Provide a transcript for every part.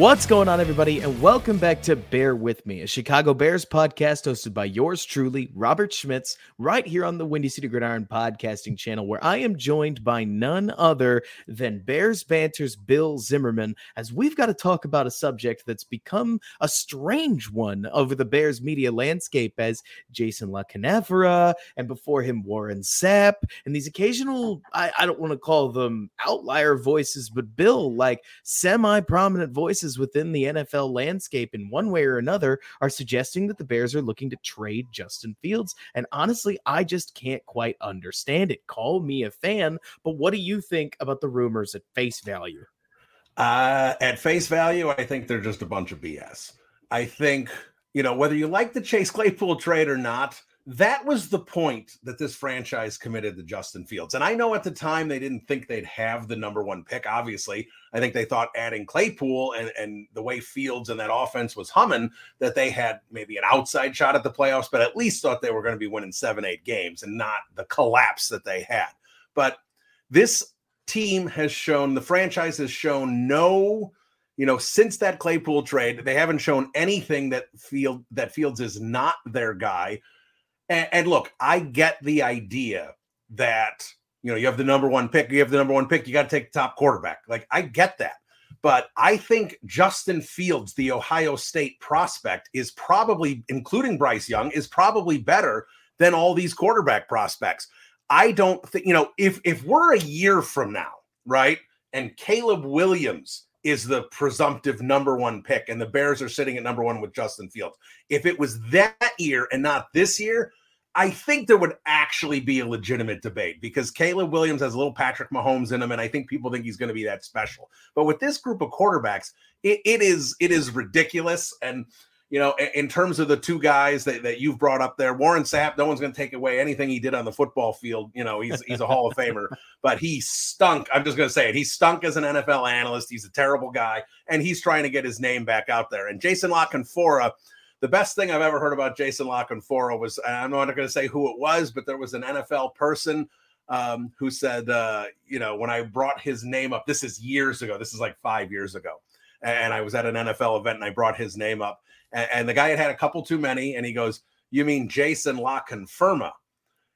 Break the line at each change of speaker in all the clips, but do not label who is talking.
What's going on, everybody, and welcome back to Bear With Me, a Chicago Bears podcast hosted by yours truly, Robert Schmitz, right here on the Windy City Gridiron podcasting channel, where I am joined by none other than Bears Banter's Bill Zimmerman, as we've got to talk about a subject that's become a strange one over the Bears media landscape as Jason La Canfora and before him Warren Sapp, and these occasional, I, I don't want to call them outlier voices, but Bill, like semi prominent voices within the NFL landscape in one way or another are suggesting that the Bears are looking to trade Justin Fields. And honestly, I just can't quite understand it. Call me a fan, but what do you think about the rumors at face value?
Uh, at face value, I think they're just a bunch of BS. I think, you know, whether you like the Chase Claypool trade or not, that was the point that this franchise committed to Justin Fields. And I know at the time they didn't think they'd have the number one pick. Obviously, I think they thought adding Claypool and, and the way Fields and that offense was humming, that they had maybe an outside shot at the playoffs, but at least thought they were going to be winning seven, eight games and not the collapse that they had. But this team has shown, the franchise has shown no you know, since that Claypool trade, they haven't shown anything that Field that Fields is not their guy. And, and look, I get the idea that you know you have the number one pick, you have the number one pick, you got to take the top quarterback. Like I get that. But I think Justin Fields, the Ohio State prospect, is probably, including Bryce Young, is probably better than all these quarterback prospects. I don't think, you know, if if we're a year from now, right, and Caleb Williams is the presumptive number one pick, and the Bears are sitting at number one with Justin Fields. If it was that year and not this year, I think there would actually be a legitimate debate because Caleb Williams has a little Patrick Mahomes in him, and I think people think he's going to be that special. But with this group of quarterbacks, it, it is it is ridiculous. And you know, in, in terms of the two guys that, that you've brought up there, Warren Sapp, no one's going to take away anything he did on the football field. You know, he's he's a Hall of Famer, but he stunk. I'm just going to say it. He stunk as an NFL analyst. He's a terrible guy, and he's trying to get his name back out there. And Jason La Canfora – the best thing I've ever heard about Jason La Canfora was I'm not going to say who it was, but there was an NFL person um, who said, uh, you know, when I brought his name up, this is years ago, this is like five years ago, and I was at an NFL event and I brought his name up, and, and the guy had had a couple too many, and he goes, "You mean Jason La Confirma?"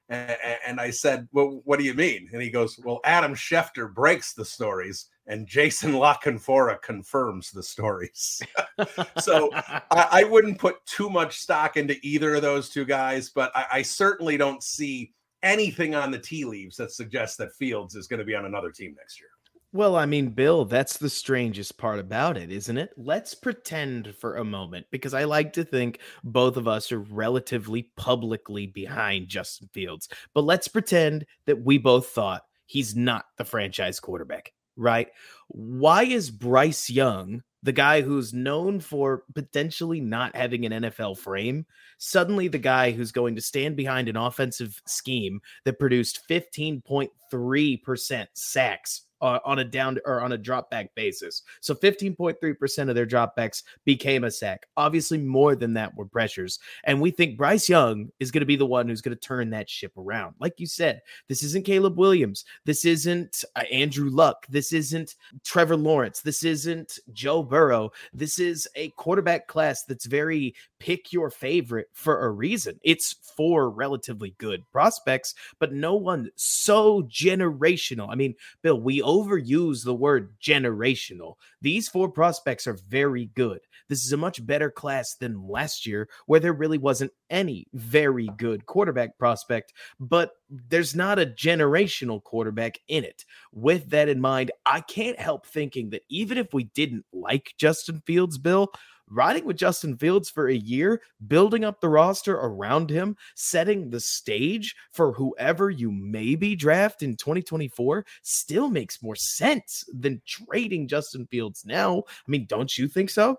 And, and I said, Well, what do you mean? And he goes, Well, Adam Schefter breaks the stories and Jason La Canfora confirms the stories. so I, I, wouldn't put too much stock into either of those two guys, but I, I certainly don't see anything on the tea leaves that suggests that Fields is going to be on another team next year.
Well, I mean, Bill, that's the strangest part about it, isn't it? Let's pretend for a moment, because I like to think both of us are relatively publicly behind Justin Fields. But let's pretend that we both thought he's not the franchise quarterback, right? Why is Bryce Young, the guy who's known for potentially not having an NFL frame, suddenly the guy who's going to stand behind an offensive scheme that produced 15.3% sacks uh, on a down or on a drop back basis. So 15.3% of their dropbacks became a sack. Obviously, more than that were pressures. And we think Bryce Young is going to be the one who's going to turn that ship around. Like you said, this isn't Caleb Williams. This isn't uh, Andrew Luck. This isn't Trevor Lawrence. This isn't Joe Burrow. This is a quarterback class that's very pick your favorite for a reason. It's for relatively good prospects, but no one so generational. I mean, Bill, we overuse the word generational. These four prospects are very good. This is a much better class than last year, where there really wasn't any very good quarterback prospect, but there's not a generational quarterback in it. With that in mind, I can't help thinking that even if we didn't like Justin Fields, Bill, riding with Justin Fields for a year, building up the roster around him, setting the stage for whoever you maybe draft in 2024 still makes more sense than trading Justin Fields now. I mean, don't you think so?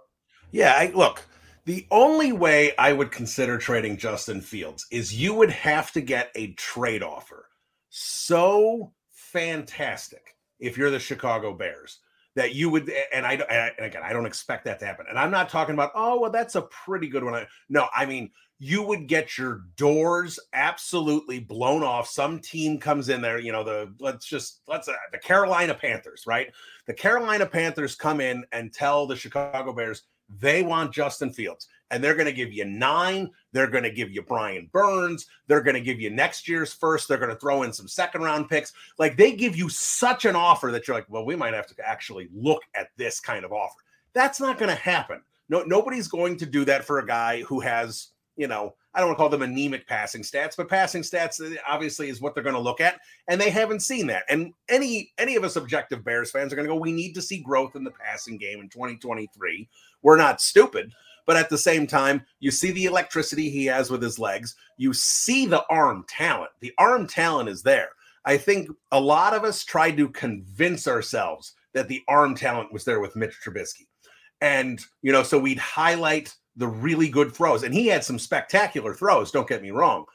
Yeah, I, look, the only way I would consider trading Justin Fields is you would have to get a trade offer so fantastic if you're the Chicago Bears that you would and I and again I don't expect that to happen. And I'm not talking about oh well that's a pretty good one. No, I mean you would get your doors absolutely blown off. Some team comes in there, you know, the let's just let's uh, the Carolina Panthers, right? The Carolina Panthers come in and tell the Chicago Bears they want Justin Fields and they're going to give you nine. They're going to give you Brian Burns. They're going to give you next year's first. They're going to throw in some second round picks. Like they give you such an offer that you're like, well, we might have to actually look at this kind of offer. That's not going to happen. No, nobody's going to do that for a guy who has, you know, I don't want to call them anemic passing stats, but passing stats uh, obviously is what they're going to look at, and they haven't seen that. And any any of us objective Bears fans are going to go, we need to see growth in the passing game in 2023. We're not stupid, but at the same time, you see the electricity he has with his legs. You see the arm talent. The arm talent is there. I think a lot of us tried to convince ourselves that the arm talent was there with Mitch Trubisky. And, you know, so we'd highlight the really good throws. And he had some spectacular throws, don't get me wrong.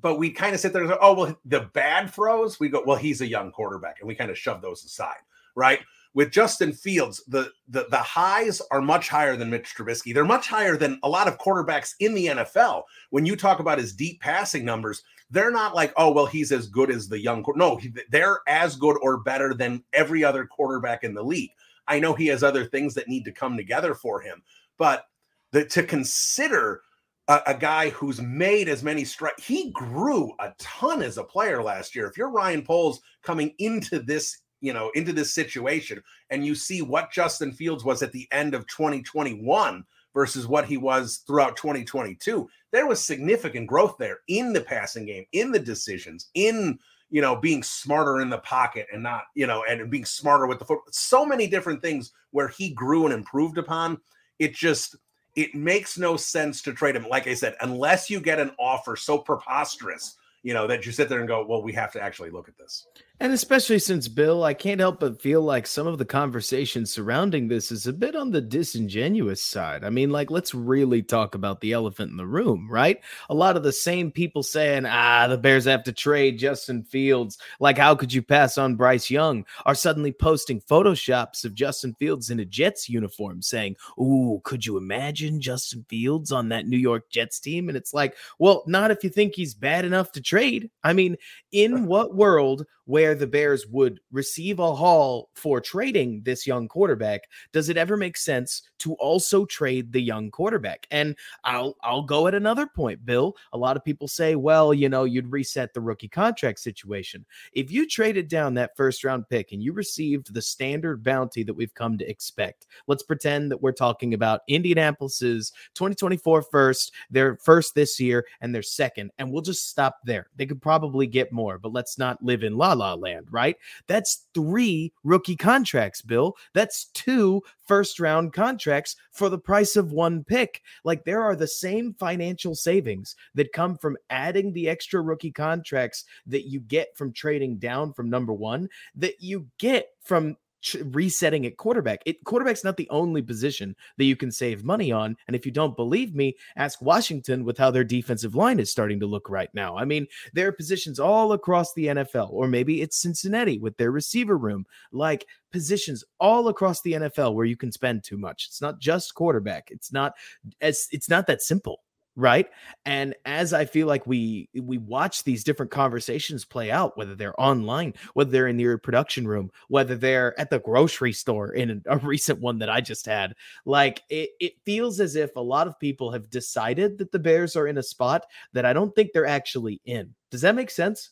But we kind of sit there and say, oh, well, the bad throws, we go, well, he's a young quarterback. And we kind of shove those aside, right? With Justin Fields, the, the the highs are much higher than Mitch Trubisky. They're much higher than a lot of quarterbacks in the NFL. When you talk about his deep passing numbers, they're not like, oh well, he's as good as the young. No, they're as good or better than every other quarterback in the league. I know he has other things that need to come together for him, but the, to consider a, a, guy who's made as many strikes. He grew a ton as a player last year. If you're Ryan Poles coming into this you know, into this situation and you see what Justin Fields was at the end of 2021 versus what he was throughout 2022, there was significant growth there in the passing game, in the decisions, in you know, being smarter in the pocket and not, you know, and being smarter with the foot. So many different things where he grew and improved upon. It just it makes no sense to trade him. Like I said, unless you get an offer so preposterous, you know, that you sit there and go, well, we have to actually look at this.
And especially since Bill, I can't help but feel like some of the conversation surrounding this is a bit on the disingenuous side. I mean, like, let's really talk about the elephant in the room, right? A lot of the same people saying, ah, the Bears have to trade Justin Fields. Like, how could you pass on Bryce Young? Are suddenly posting photoshops of Justin Fields in a Jets uniform saying, ooh, could you imagine Justin Fields on that New York Jets team? And it's like, well, not if you think he's bad enough to trade. I mean, in what world where the Bears would receive a haul for trading this young quarterback, does it ever make sense to also trade the young quarterback? And I'll I'll go at another point, Bill. A lot of people say, well, you know, you'd reset the rookie contract situation. If you traded down that first round pick and you received the standard bounty that we've come to expect, let's pretend that we're talking about Indianapolis's 2024 first, their first this year, and their second, and we'll just stop there. They could probably get more, but let's not live in la la land, right? That's three rookie contracts, Bill. That's two first round contracts for the price of one pick. Like there are the same financial savings that come from adding the extra rookie contracts that you get from trading down from number one that you get from resetting at quarterback. It quarterback's not the only position that you can save money on. And if you don't believe me, ask Washington with how their defensive line is starting to look right now. I mean, there are positions all across the NFL, or maybe it's Cincinnati with their receiver room, like positions all across the NFL where you can spend too much. It's not just quarterback. It's not as it's not that simple right and as i feel like we we watch these different conversations play out whether they're online whether they're in your production room whether they're at the grocery store in a recent one that i just had like it, it feels as if a lot of people have decided that the bears are in a spot that i don't think they're actually in does that make sense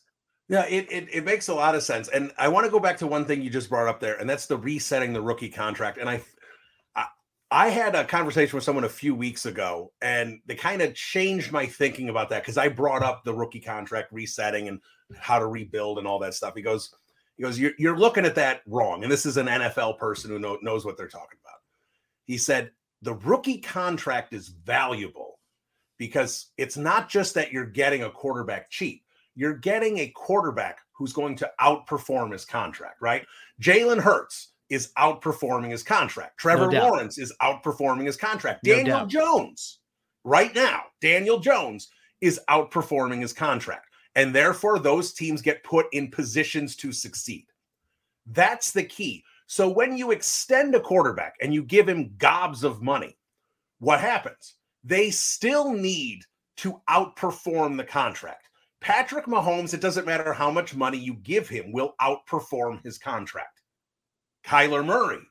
yeah, it, it, it makes a lot of sense. And I want to go back to one thing you just brought up there, and that's the resetting the rookie contract. And I I had a conversation with someone a few weeks ago, and they kind of changed my thinking about that because I brought up the rookie contract resetting and how to rebuild and all that stuff. He goes, he goes, you're, you're looking at that wrong. And this is an NFL person who know, knows what they're talking about. He said the rookie contract is valuable because it's not just that you're getting a quarterback cheap. You're getting a quarterback who's going to outperform his contract, right? Jalen Hurts is outperforming his contract. Trevor no Lawrence is outperforming his contract. No Daniel doubt. Jones, right now, Daniel Jones is outperforming his contract. And therefore, those teams get put in positions to succeed. That's the key. So when you extend a quarterback and you give him gobs of money, what happens? They still need to outperform the contract. Patrick Mahomes, it doesn't matter how much money you give him, will outperform his contract. Kyler Murray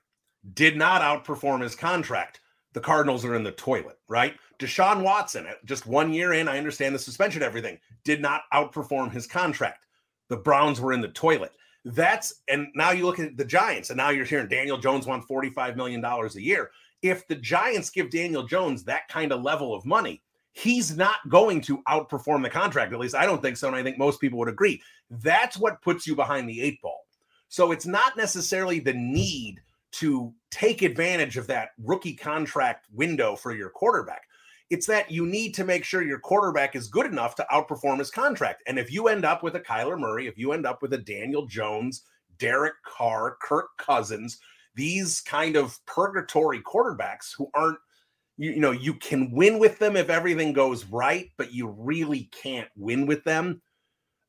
did not outperform his contract. The Cardinals are in the toilet, right? Deshaun Watson, just one year in, I understand the suspension, everything, did not outperform his contract. The Browns were in the toilet. That's, and now you look at the Giants, and now you're hearing Daniel Jones won $45 million a year. If the Giants give Daniel Jones that kind of level of money, he's not going to outperform the contract. At least I don't think so. And I think most people would agree. That's what puts you behind the eight ball. So it's not necessarily the need to take advantage of that rookie contract window for your quarterback. It's that you need to make sure your quarterback is good enough to outperform his contract. And if you end up with a Kyler Murray, if you end up with a Daniel Jones, Derek Carr, Kirk Cousins, these kind of purgatory quarterbacks who aren't you, you know you can win with them if everything goes right but you really can't win with them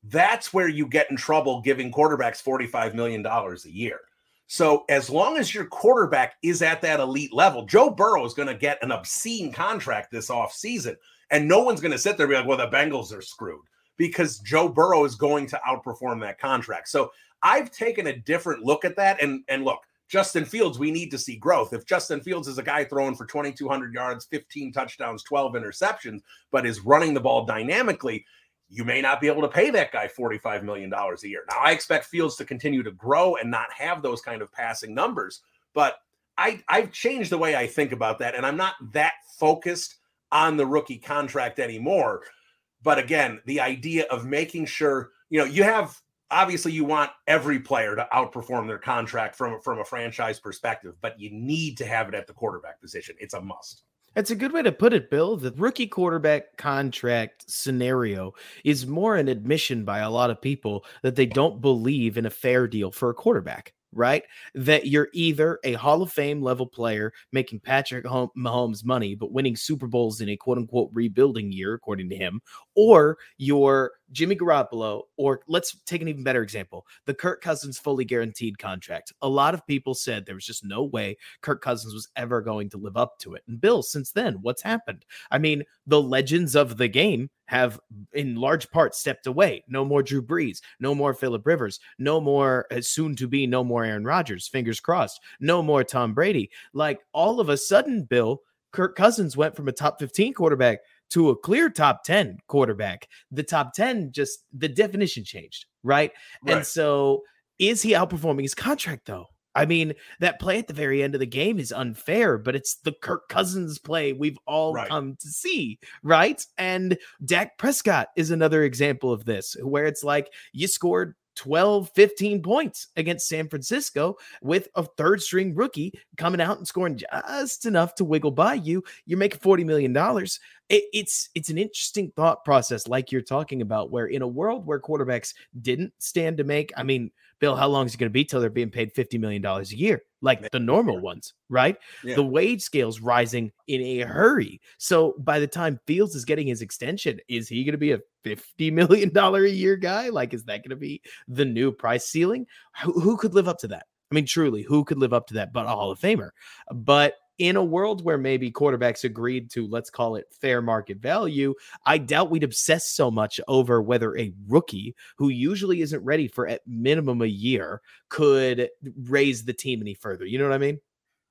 that's where you get in trouble giving quarterbacks $45 million a year. So as long as your quarterback is at that elite level, Joe Burrow is going to get an obscene contract this offseason. And no one's going to sit there and be like, well, the Bengals are screwed because Joe Burrow is going to outperform that contract. So I've taken a different look at that. And, and look, Justin Fields, we need to see growth. If Justin Fields is a guy throwing for 2,200 yards, 15 touchdowns, 12 interceptions, but is running the ball dynamically, you may not be able to pay that guy $45 million a year. Now, I expect Fields to continue to grow and not have those kind of passing numbers, but I, I've changed the way I think about that, and I'm not that focused on the rookie contract anymore. But again, the idea of making sure, you know, you have obviously you want every player to outperform their contract from, from a franchise perspective, but you need to have it at the quarterback position. It's a must.
It's a good way to put it, Bill. The rookie quarterback contract scenario is more an admission by a lot of people that they don't believe in a fair deal for a quarterback right? That you're either a Hall of Fame level player making Patrick Mahomes money, but winning Super Bowls in a quote unquote rebuilding year, according to him, or you're Jimmy Garoppolo, or let's take an even better example the Kirk Cousins fully guaranteed contract. A lot of people said there was just no way Kirk Cousins was ever going to live up to it. And Bill, since then, what's happened? I mean, the legends of the game have in large part stepped away. No more Drew Brees, no more Philip Rivers, no more uh, soon to be no more Aaron Rodgers, fingers crossed, no more Tom Brady. Like all of a sudden, Bill, Kirk Cousins went from a top 15 quarterback to a clear top 10 quarterback. The top 10 just the definition changed, right? right. And so is he outperforming his contract though? I mean, that play at the very end of the game is unfair, but it's the Kirk Cousins play we've all right. come to see, right? And Dak Prescott is another example of this, where it's like you scored 12, 15 points against San Francisco with a third string rookie coming out and scoring just enough to wiggle by you. You're making $40 million. It, it's it's an interesting thought process, like you're talking about, where in a world where quarterbacks didn't stand to make, I mean, Bill, how long is it going to be till they're being paid $50 million a year? Like the normal ones, right? Yeah. The wage scale's rising in a hurry. So by the time Fields is getting his extension, is he going to be a $50 million a year guy? Like, is that going to be the new price ceiling? Who, who could live up to that? I mean, truly, who could live up to that but a Hall of Famer? But in a world where maybe quarterbacks agreed to let's call it fair market value, I doubt we'd obsess so much over whether a rookie who usually isn't ready for at minimum a year could raise the team any further. You know what I mean?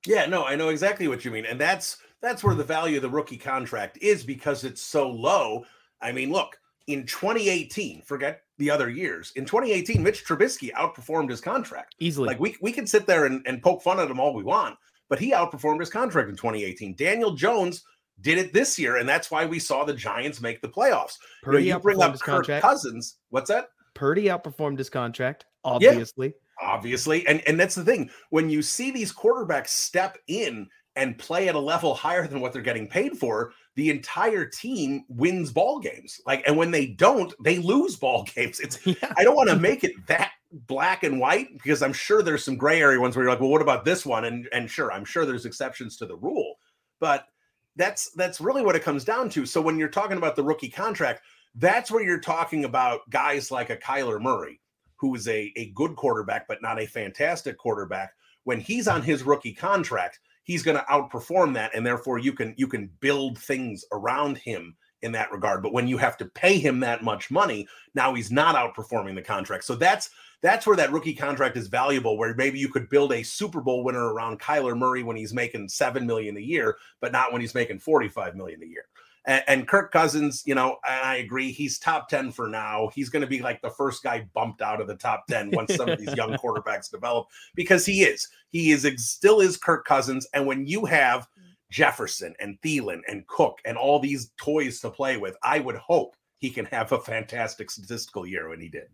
Yeah, no, I know exactly what you mean. And that's that's where the value of the rookie contract is because it's so low. I mean, look, in 2018, forget the other years. In 2018, Mitch Trubisky outperformed his contract
easily.
Like we we can sit there and, and poke fun at him all we want, but he outperformed his contract in 2018. Daniel Jones did it this year, and that's why we saw the Giants make the playoffs.
Purdy you, know, you bring up Kirk contract.
Cousins. What's that?
Purdy outperformed his contract, obviously.
Yeah, obviously. And and that's the thing. When you see these quarterbacks step in and play at a level higher than what they're getting paid for, the entire team wins ball games. Like, and when they don't, they lose ball games. It's yeah. I don't want to make it that black and white because I'm sure there's some gray area ones where you're like, well, what about this one? And and sure, I'm sure there's exceptions to the rule, but that's that's really what it comes down to. So when you're talking about the rookie contract, that's where you're talking about guys like a Kyler Murray, who is a, a good quarterback, but not a fantastic quarterback. When he's on his rookie contract, he's going to outperform that, and therefore you can you can build things around him in that regard. But when you have to pay him that much money, now he's not outperforming the contract. So that's that's where that rookie contract is valuable, where maybe you could build a Super Bowl winner around Kyler Murray when he's making seven million a year, but not when he's making 45 million a year. And, and Kirk Cousins, you know, I agree, he's top 10 for now. He's going to be like the first guy bumped out of the top 10 once some of these young quarterbacks develop, because he is. He is still is Kirk Cousins. And when you have Jefferson and Thielen and Cook and all these toys to play with, I would hope he can have a fantastic statistical year when he did.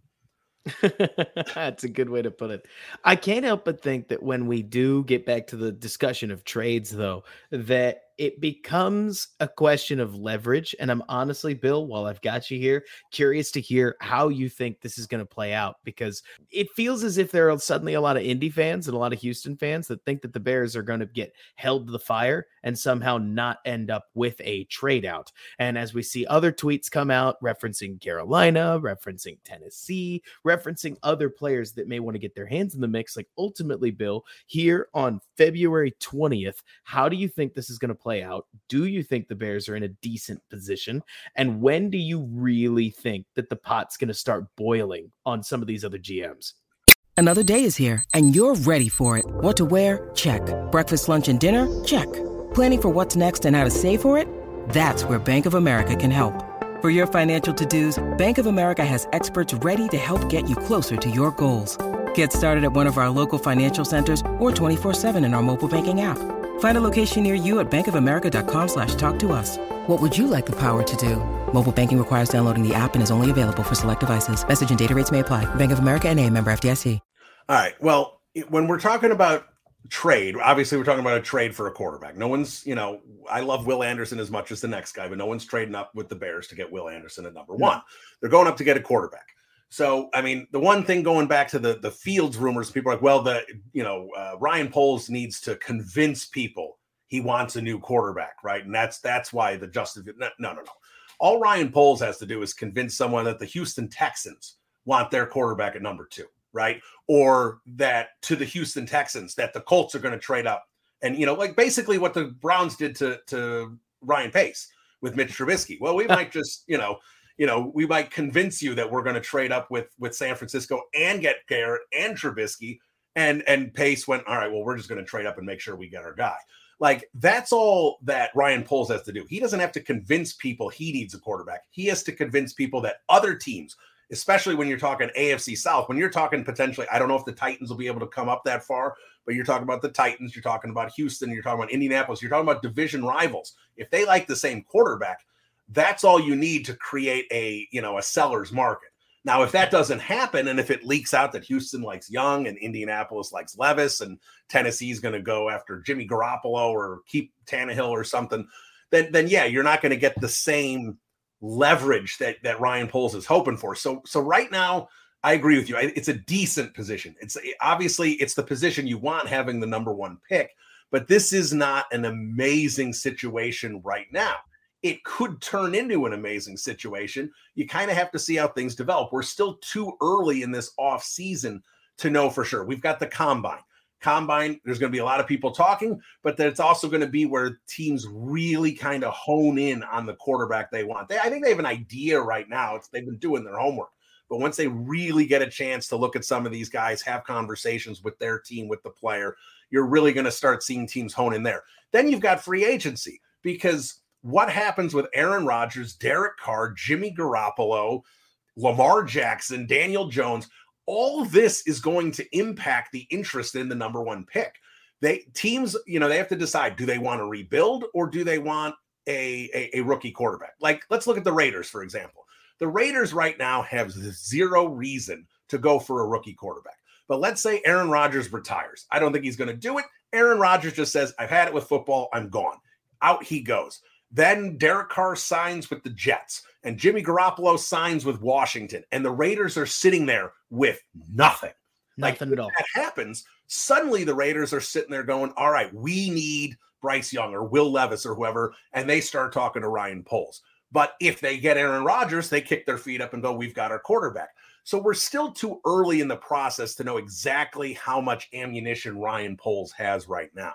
That's a good way to put it. I can't help but think that when we do get back to the discussion of trades, though, that it becomes a question of leverage. And I'm honestly, Bill, while I've got you here, curious to hear how you think this is going to play out because it feels as if there are suddenly a lot of Indy fans and a lot of Houston fans that think that the Bears are going to get held to the fire and somehow not end up with a trade out. And as we see other tweets come out referencing Carolina, referencing Tennessee, referencing other players that may want to get their hands in the mix, like ultimately, Bill, here on February 20th, how do you think this is going to play? Play out? Do you think the Bears are in a decent position? And when do you really think that the pot's going to start boiling on some of these other GMs?
Another day is here and you're ready for it. What to wear? Check. Breakfast, lunch, and dinner? Check. Planning for what's next and how to save for it? That's where Bank of America can help. For your financial to-dos, Bank of America has experts ready to help get you closer to your goals. Get started at one of our local financial centers or 24-7 in our mobile banking app. Find a location near you at bankofamerica.com slash talk to us. What would you like the power to do? Mobile banking requires downloading the app and is only available for select devices. Message and data rates may apply. Bank of America and a member FDIC.
All right. Well, when we're talking about trade, obviously we're talking about a trade for a quarterback. No one's, you know, I love Will Anderson as much as the next guy, but no one's trading up with the Bears to get Will Anderson at number one. They're going up to get a quarterback. So, I mean, the one thing going back to the the Fields rumors, people are like, well, the you know uh, Ryan Poles needs to convince people he wants a new quarterback, right? And that's that's why the Justin no no no. no. All Ryan Poles has to do is convince someone that the Houston Texans want their quarterback at number two, right? Or that to the Houston Texans that the Colts are going to trade up, and you know, like basically what the Browns did to to Ryan Pace with Mitch Trubisky. Well, we might just you know you know, we might convince you that we're going to trade up with with San Francisco and get Garrett and Trubisky. And and Pace went, all right, well, we're just going to trade up and make sure we get our guy. Like that's all that Ryan Poles has to do. He doesn't have to convince people he needs a quarterback. He has to convince people that other teams, especially when you're talking AFC South, when you're talking potentially, I don't know if the Titans will be able to come up that far, but you're talking about the Titans, you're talking about Houston, you're talking about Indianapolis, you're talking about division rivals. If they like the same quarterback, that's all you need to create a you know a seller's market now if that doesn't happen and if it leaks out that houston likes young and indianapolis likes levis and tennessee's going to go after jimmy garoppolo or keep Tannehill or something then then yeah you're not going to get the same leverage that that ryan poles is hoping for so so right now I agree with you. It's a decent position. It's obviously it's the position you want having the number one pick, but this is not an amazing situation right now. It could turn into an amazing situation. You kind of have to see how things develop. We're still too early in this off season to know for sure. We've got the combine. Combine, there's going to be a lot of people talking, but that it's also going to be where teams really kind of hone in on the quarterback they want. They, I think they have an idea right now. It's, they've been doing their homework but once they really get a chance to look at some of these guys, have conversations with their team, with the player, you're really going to start seeing teams hone in there. Then you've got free agency because what happens with Aaron Rodgers, Derek Carr, Jimmy Garoppolo, Lamar Jackson, Daniel Jones, all this is going to impact the interest in the number one pick. They teams, you know, they have to decide do they want to rebuild or do they want a, a, a rookie quarterback? Like, let's look at the Raiders, for example. The Raiders right now have zero reason to go for a rookie quarterback. But let's say Aaron Rodgers retires. I don't think he's going to do it. Aaron Rodgers just says, I've had it with football. I'm gone. Out he goes. Then Derek Carr signs with the Jets, and Jimmy Garoppolo signs with Washington, and the Raiders are sitting there with nothing.
Nothing
like,
at all.
That happens. Suddenly, the Raiders are sitting there going, "All right, we need Bryce Young or Will Levis or whoever," and they start talking to Ryan Poles. But if they get Aaron Rodgers, they kick their feet up and go, We've got our quarterback. So we're still too early in the process to know exactly how much ammunition Ryan Poles has right now.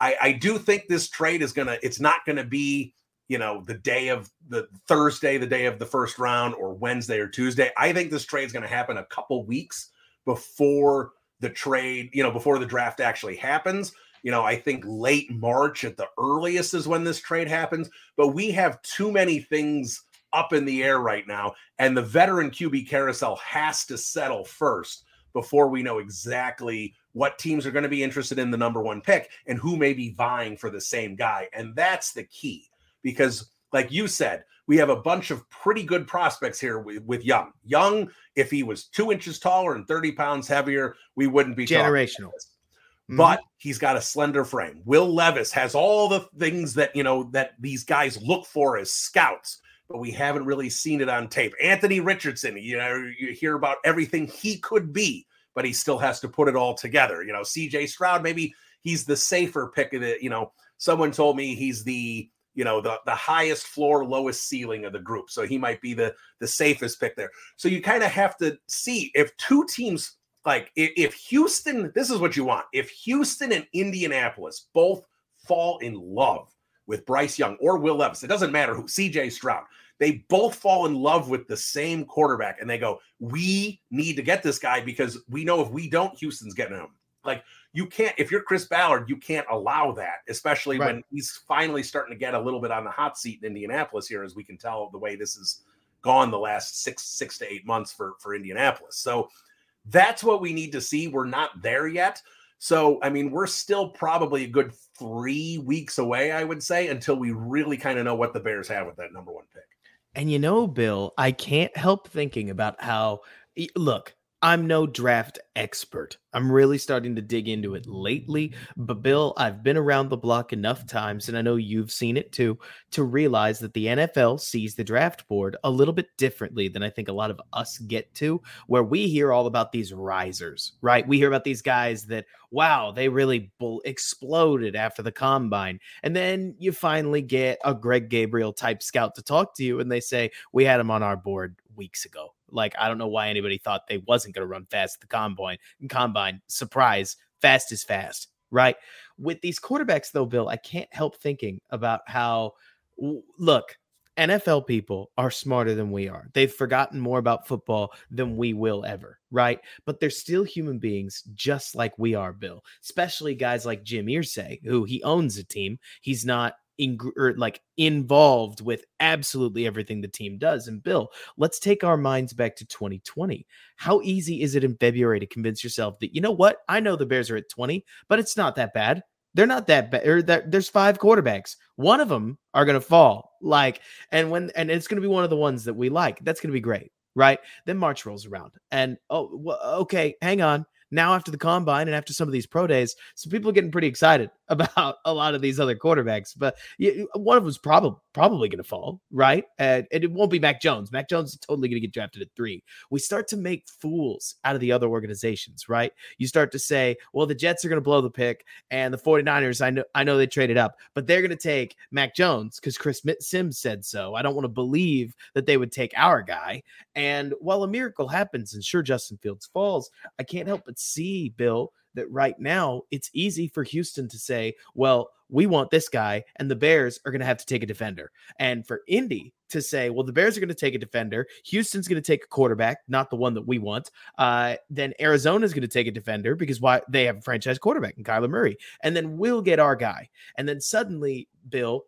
I, I do think this trade is to, it's not to be, you know, the day of the Thursday, the day of the first round, or Wednesday or Tuesday. I think this trade is to happen a couple weeks before the trade, you know, before the draft actually happens. You know, I think late March at the earliest is when this trade happens, but we have too many things up in the air right now. And the veteran QB carousel has to settle first before we know exactly what teams are going to be interested in the number one pick and who may be vying for the same guy. And that's the key because, like you said, we have a bunch of pretty good prospects here with, with Young. Young, if he was two inches taller and 30 pounds heavier, we wouldn't be
generational.
Mm-hmm. But he's got a slender frame. Will Levis has all the things that you know that these guys look for as scouts, but we haven't really seen it on tape. Anthony Richardson, you know, you hear about everything he could be, but he still has to put it all together. You know, CJ Stroud, maybe he's the safer pick of it. You know, someone told me he's the you know the the highest floor lowest ceiling of the group so he might be the the safest pick there so you kind of have to see if two teams like if, if Houston, this is what you want. If Houston and Indianapolis both fall in love with Bryce Young or Will Levis, it doesn't matter who, CJ Stroud, they both fall in love with the same quarterback and they go, We need to get this guy because we know if we don't, Houston's getting him. Like you can't, if you're Chris Ballard, you can't allow that, especially right. when he's finally starting to get a little bit on the hot seat in Indianapolis here, as we can tell the way this has gone the last six, six to eight months for, for Indianapolis. So that's what we need to see. We're not there yet. So, I mean, we're still probably a good three weeks away, I would say, until we really kind of know what the Bears have with that number one pick.
And you know, Bill, I can't help thinking about how, look, I'm no draft expert. I'm really starting to dig into it lately. But, Bill, I've been around the block enough times, and I know you've seen it too, to realize that the NFL sees the draft board a little bit differently than I think a lot of us get to, where we hear all about these risers, right? We hear about these guys that, wow, they really bull- exploded after the combine. And then you finally get a Greg Gabriel type scout to talk to you, and they say, we had him on our board weeks ago. Like, I don't know why anybody thought they wasn't going to run fast at the combine. Combine, surprise, fast is fast, right? With these quarterbacks, though, Bill, I can't help thinking about how, look, NFL people are smarter than we are. They've forgotten more about football than we will ever, right? But they're still human beings just like we are, Bill. Especially guys like Jim Irsay, who he owns a team. He's not in, or er, like involved with absolutely everything the team does. And Bill, let's take our minds back to 2020. How easy is it in February to convince yourself that you know what? I know the Bears are at 20, but it's not that bad. They're not that bad. Or er, that there's five quarterbacks. One of them are going to fall. Like, and when and it's going to be one of the ones that we like. That's going to be great, right? Then March rolls around, and oh, well, okay, hang on now after the combine and after some of these pro days, some people are getting pretty excited about a lot of these other quarterbacks. But one of them's probably probably going to fall, right? And, and, it won't be Mac Jones. Mac Jones is totally going to get drafted at three. We start to make fools out of the other organizations, right? You start to say, well, the Jets are going to blow the pick, and the 49ers, I know, I know they traded up, but they're going to take Mac Jones because Chris Sims said so. I don't want to believe that they would take our guy. And while a miracle happens, and sure, Justin Fields falls, I can't help but see, Bill, that right now it's easy for Houston to say, well, we want this guy, and the Bears are going to have to take a defender. And for Indy to say, well, the Bears are going to take a defender, Houston's going to take a quarterback, not the one that we want. Uh, then Arizona's going to take a defender because why they have a franchise quarterback in Kyler Murray, and then we'll get our guy. And then suddenly, Bill,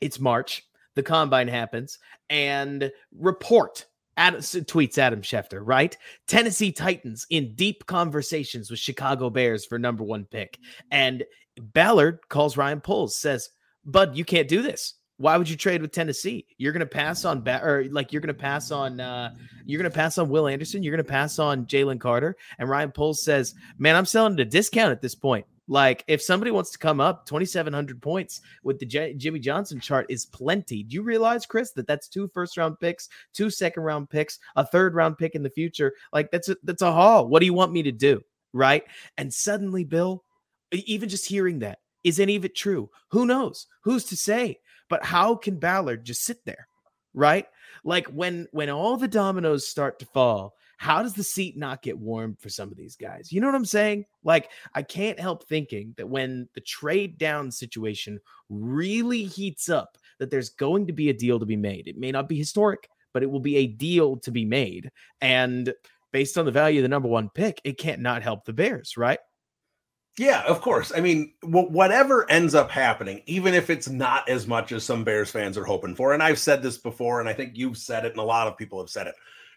it's March, the combine happens, and report Adam, tweets Adam Schefter, right? Tennessee Titans in deep conversations with Chicago Bears for number one pick. And Ballard calls Ryan Poles, says, Bud, you can't do this. Why would you trade with Tennessee? You're going to pass on, ba- or like you're going to pass on, uh, you're going to pass on Will Anderson. You're going to pass on Jalen Carter. And Ryan Poles says, man, I'm selling at a discount at this point. Like, if somebody wants to come up 2,700 points with the J- Jimmy Johnson chart is plenty. Do you realize, Chris, that that's two first round picks, two second round picks, a third round pick in the future? Like, that's a, that's a haul. What do you want me to do? Right. And suddenly, Bill, even just hearing that, is any of it true? Who knows? Who's to say? But how can Ballard just sit there? Right. Like when when all the dominoes start to fall how does the seat not get warm for some of these guys? You know what I'm saying? Like, I can't help thinking that when the trade down situation really heats up, that there's going to be a deal to be made. It may not be historic, but it will be a deal to be made. And based on the value of the number one pick, it can't not help the Bears, right?
Yeah, of course. I mean, whatever ends up happening, even if it's not as much as some Bears fans are hoping for, and I've said this before, and I think you've said it, and a lot of people have said it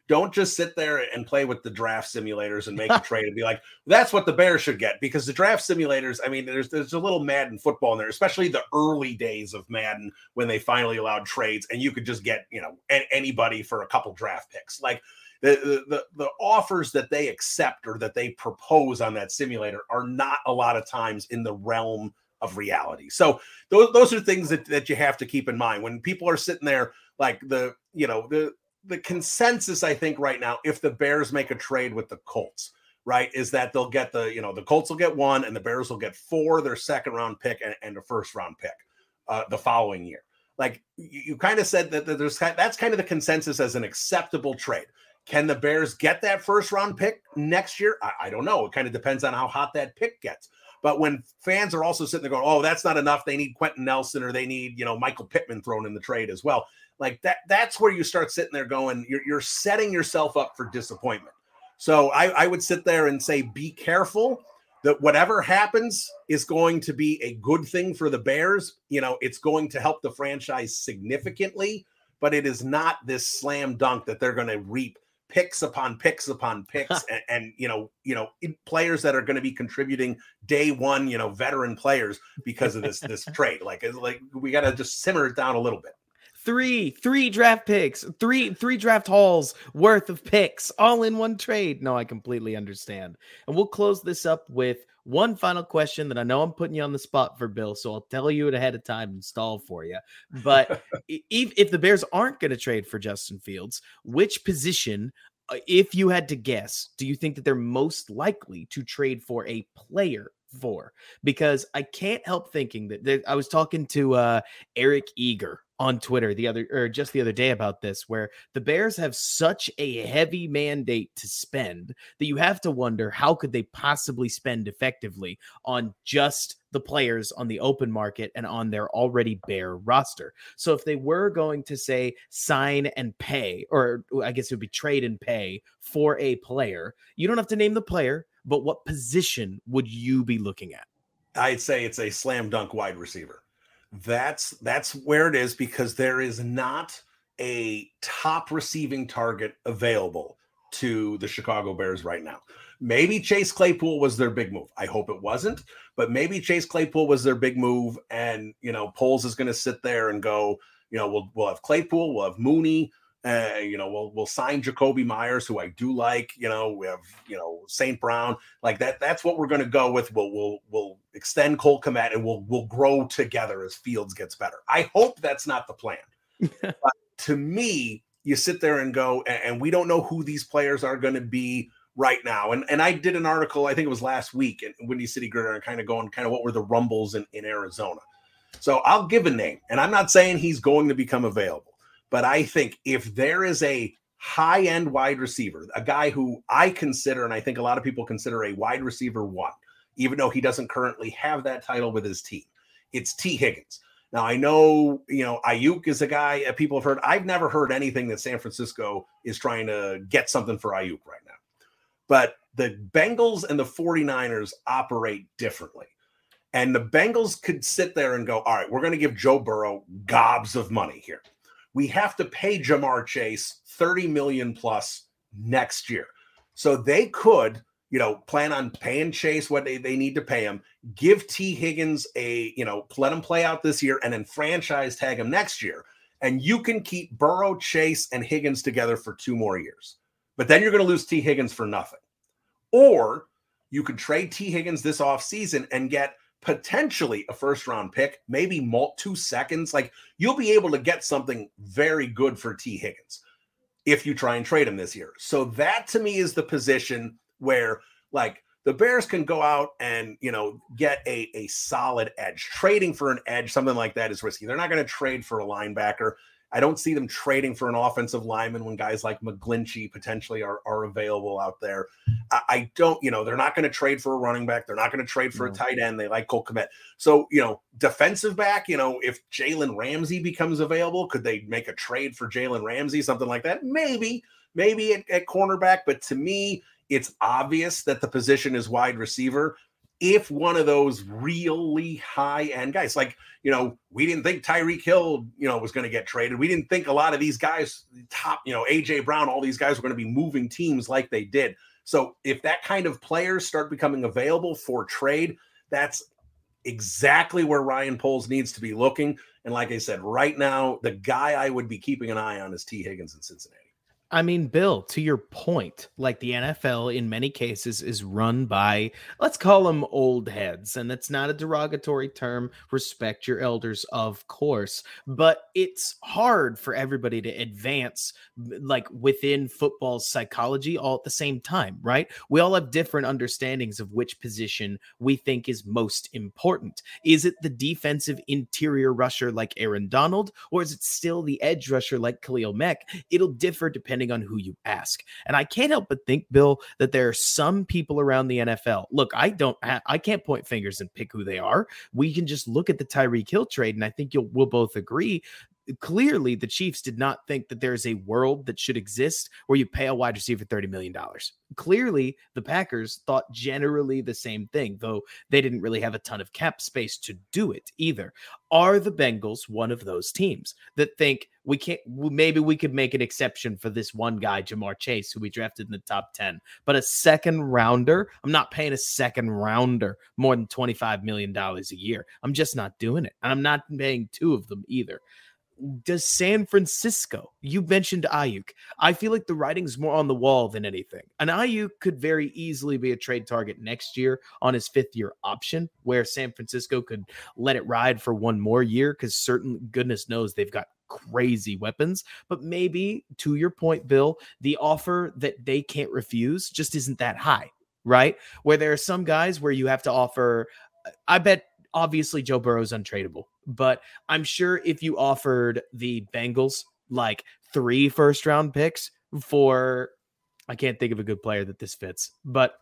don't just sit there and play with the draft simulators and make a trade and be like, that's what the Bears should get. Because the draft simulators, I mean, there's there's a little Madden football in there, especially the early days of Madden when they finally allowed trades and you could just get, you know, anybody for a couple draft picks. Like the, the the offers that they accept or that they propose on that simulator are not a lot of times in the realm of reality. So those those are things that, that you have to keep in mind when people are sitting there like the you know the the consensus, I think, right now, if the Bears make a trade with the Colts, right, is that they'll get the, you know, the Colts will get one and the Bears will get four, their second round pick and, and a first round pick uh, the following year. Like you, you kind of said that, that there's that's kind of the consensus as an acceptable trade. Can the Bears get that first round pick next year? I, I don't know. It kind of depends on how hot that pick gets. But when fans are also sitting there going, "Oh, that's not enough. They need Quenton Nelson or they need, you know, Michael Pittman thrown in the trade as well." like that that's where you start sitting there going you're, you're setting yourself up for disappointment so I, I would sit there and say be careful that whatever happens is going to be a good thing for the bears you know it's going to help the franchise significantly but it is not this slam dunk that they're going to reap picks upon picks upon picks and, and, you know you know players that are going to be contributing day one you know veteran players because of this this trade. Like like we got to just simmer it down a little bit.
Three three draft picks three three draft hauls worth of picks all in one trade. No i completely understand. And we'll close this up with one final question that i know i'm putting you on the spot for bill so i'll tell you it ahead of time and stall for you. But if, if the bears aren't going to trade for justin fields which position uh, if you had to guess do you think that they're most likely to trade for a player for? Because I can't help thinking that, that I was talking to uh, Eric Eager on Twitter the other or just the other day about this, where the Bears have such a heavy mandate to spend that you have to wonder how could they possibly spend effectively on just the players on the open market and on their already bare roster. So if they were going to say sign and pay, or I guess it would be trade and pay for a player, you don't have to name the player but what position would you be looking at?
I'd say it's a slam dunk wide receiver. That's that's where it is because there is not a top receiving target available to the Chicago Bears right now. Maybe Chase Claypool was their big move. I hope it wasn't, but maybe Chase Claypool was their big move and you know, Poles is going to sit there and go, you know, we'll we'll have Claypool, we'll have Mooney, Uh, you know, we'll we'll sign Jakobi Meyers, who I do like. You know, we have you know St. Brown, like that. That's what we're going to go with. We'll we'll we'll extend Cole Kmet and we'll we'll grow together as Fields gets better. I hope that's not the plan. but to me, you sit there and go, and, and we don't know who these players are going to be right now. And and I did an article, I think it was last week in Windy City Gridiron, kind of going kind of what were the rumbles in, in Arizona. So I'll give a name, and I'm not saying he's going to become available, but I think if there is a high end wide receiver, a guy who I consider, and I think a lot of people consider a wide receiver one, even though he doesn't currently have that title with his team, it's Tee Higgins. Now I know, you know, Aiyuk is a guy people have heard. I've never heard anything that San Francisco is trying to get something for Aiyuk right now. But the Bengals and the 49ers operate differently. And the Bengals could sit there and go, all right, we're going to give Joe Burrow gobs of money here. We have to pay Ja'Marr Chase 30 million plus next year. So they could, you know, plan on paying Chase what they, they need to pay him, give Tee Higgins a, you know, let him play out this year and then franchise tag him next year. And you can keep Burrow, Chase, and Higgins together for two more years. But then you're going to lose Tee Higgins for nothing. Or you could trade Tee Higgins this offseason and get potentially a first round pick, maybe two seconds. Like you'll be able to get something very good for Tee Higgins if you try and trade him this year. So that to me is the position where like the Bears can go out and you know get a a solid edge. Trading for an edge, something like that is risky. They're not going to trade for a linebacker. I don't see them trading for an offensive lineman when guys like McGlinchey potentially are, are available out there. I, I don't, you know, they're not going to trade for a running back. They're not going to trade for no. a tight end. They like Cole Kmet. So, you know, defensive back, you know, if Jalen Ramsey becomes available, could they make a trade for Jalen Ramsey, something like that? Maybe, maybe at, at cornerback. But to me, it's obvious that the position is wide receiver if one of those really high end guys, like, you know, we didn't think Tyreek Hill, you know, was going to get traded. We didn't think a lot of these guys, top, you know, AJ Brown, all these guys were going to be moving teams like they did. So if that kind of players start becoming available for trade, that's exactly where Ryan Poles needs to be looking. And like I said, right now, the guy I would be keeping an eye on is Tee Higgins in Cincinnati.
I mean, Bill, to your point, like the NFL in many cases is run by, let's call them old heads. And it's not a derogatory term. Respect your elders, of course. But it's hard for everybody to advance, like within football psychology, all at the same time, right? We all have different understandings of which position we think is most important. Is it the defensive interior rusher like Aaron Donald, or is it still the edge rusher like Khalil Mack? It'll differ depending depending on who you ask. And I can't help but think, Bill, that there are some people around the NFL. Look, I don't, I can't point fingers and pick who they are. We can just look at the Tyreek Hill trade, and I think you'll we'll both agree clearly the Chiefs did not think that there's a world that should exist where you pay a wide receiver $30 million. Clearly, the Packers thought generally the same thing, though they didn't really have a ton of cap space to do it either. Are the Bengals one of those teams that think we can't, maybe we could make an exception for this one guy, Ja'Marr Chase, who we drafted in the top 10, but a second rounder? I'm not paying a second rounder more than $25 million a year. I'm just not doing it. And I'm not paying two of them either does San Francisco? You mentioned Aiyuk. I feel like the writing's more on the wall than anything. And Aiyuk could very easily be a trade target next year on his fifth year option, where San Francisco could let it ride for one more year because certain goodness knows they've got crazy weapons. But maybe to your point, Bill, the offer that they can't refuse just isn't that high, right? Where there are some guys where you have to offer. I bet obviously Joe Burrow's untradeable, but I'm sure if you offered the Bengals like three first round picks for I can't think of a good player that this fits, but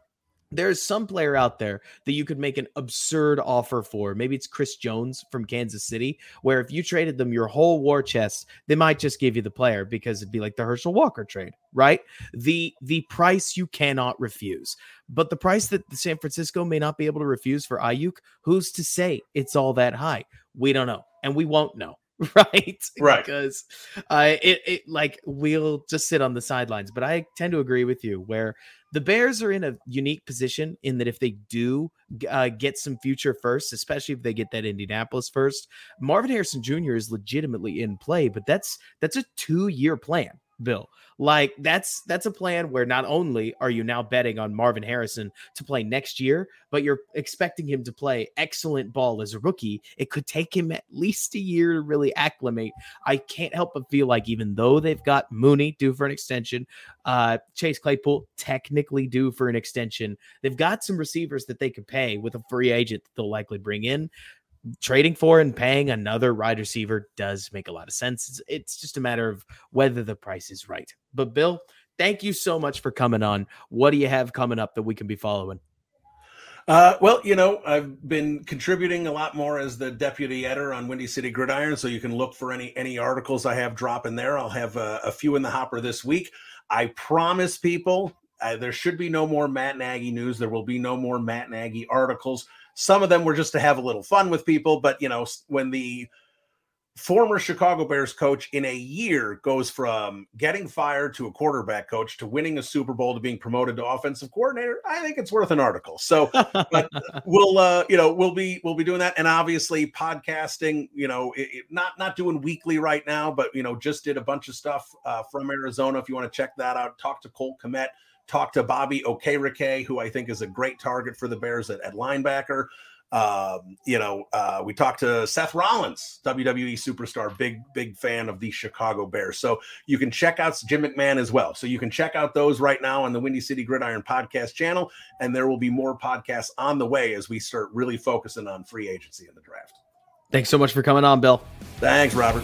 there's some player out there that you could make an absurd offer for. Maybe it's Chris Jones from Kansas City, where if you traded them your whole war chest, they might just give you the player because it'd be like the Herschel Walker trade, right? The the price you cannot refuse. But the price that the San Francisco may not be able to refuse for Aiyuk, who's to say it's all that high? We don't know, and we won't know right
right
because uh it, it like we'll just sit on the sidelines but i tend to agree with you where the Bears are in a unique position in that if they do uh, get some future first, especially if they get that Indianapolis first, Marvin Harrison Jr. is legitimately in play, but that's that's a two year plan. Bill. Like that's that's a plan where not only are you now betting on Marvin Harrison to play next year, but you're expecting him to play excellent ball as a rookie. It could take him at least a year to really acclimate. I can't help but feel like even though they've got Mooney due for an extension, uh, Chase Claypool technically due for an extension, they've got some receivers that they could pay with a free agent that they'll likely bring in trading for and paying another wide receiver does make a lot of sense. It's, it's, just a matter of whether the price is right. But Bill, thank you so much for coming on. What do you have coming up that we can be following?
Uh, well, you know, I've been contributing a lot more as the deputy editor on Windy City Gridiron, so you can look for any any articles I have dropping there. I'll have a, a few in the hopper this week. I promise people uh, there should be no more Matt Nagy news. There will be no more Matt Nagy articles. Some of them were just to have a little fun with people, but you know, when the former Chicago Bears coach in a year goes from getting fired to a quarterback coach to winning a Super Bowl to being promoted to offensive coordinator, I think it's worth an article. So, but we'll uh, you know we'll be we'll be doing that, and obviously podcasting. You know, it, it, not not doing weekly right now, but you know just did a bunch of stuff uh, from Arizona. If you want to check that out, talk to Colt Kmet talked to Bobby Okereke, who I think is a great target for the Bears at, at linebacker. Um, you know, uh, we talked to Seth Rollins, WWE superstar, big, big fan of the Chicago Bears. So you can check out Jim McMahon as well. So you can check out those right now on the Windy City Gridiron podcast channel. And there will be more podcasts on the way as we start really focusing on free agency in the draft.
Thanks so much for coming on, Bill.
Thanks, Robert.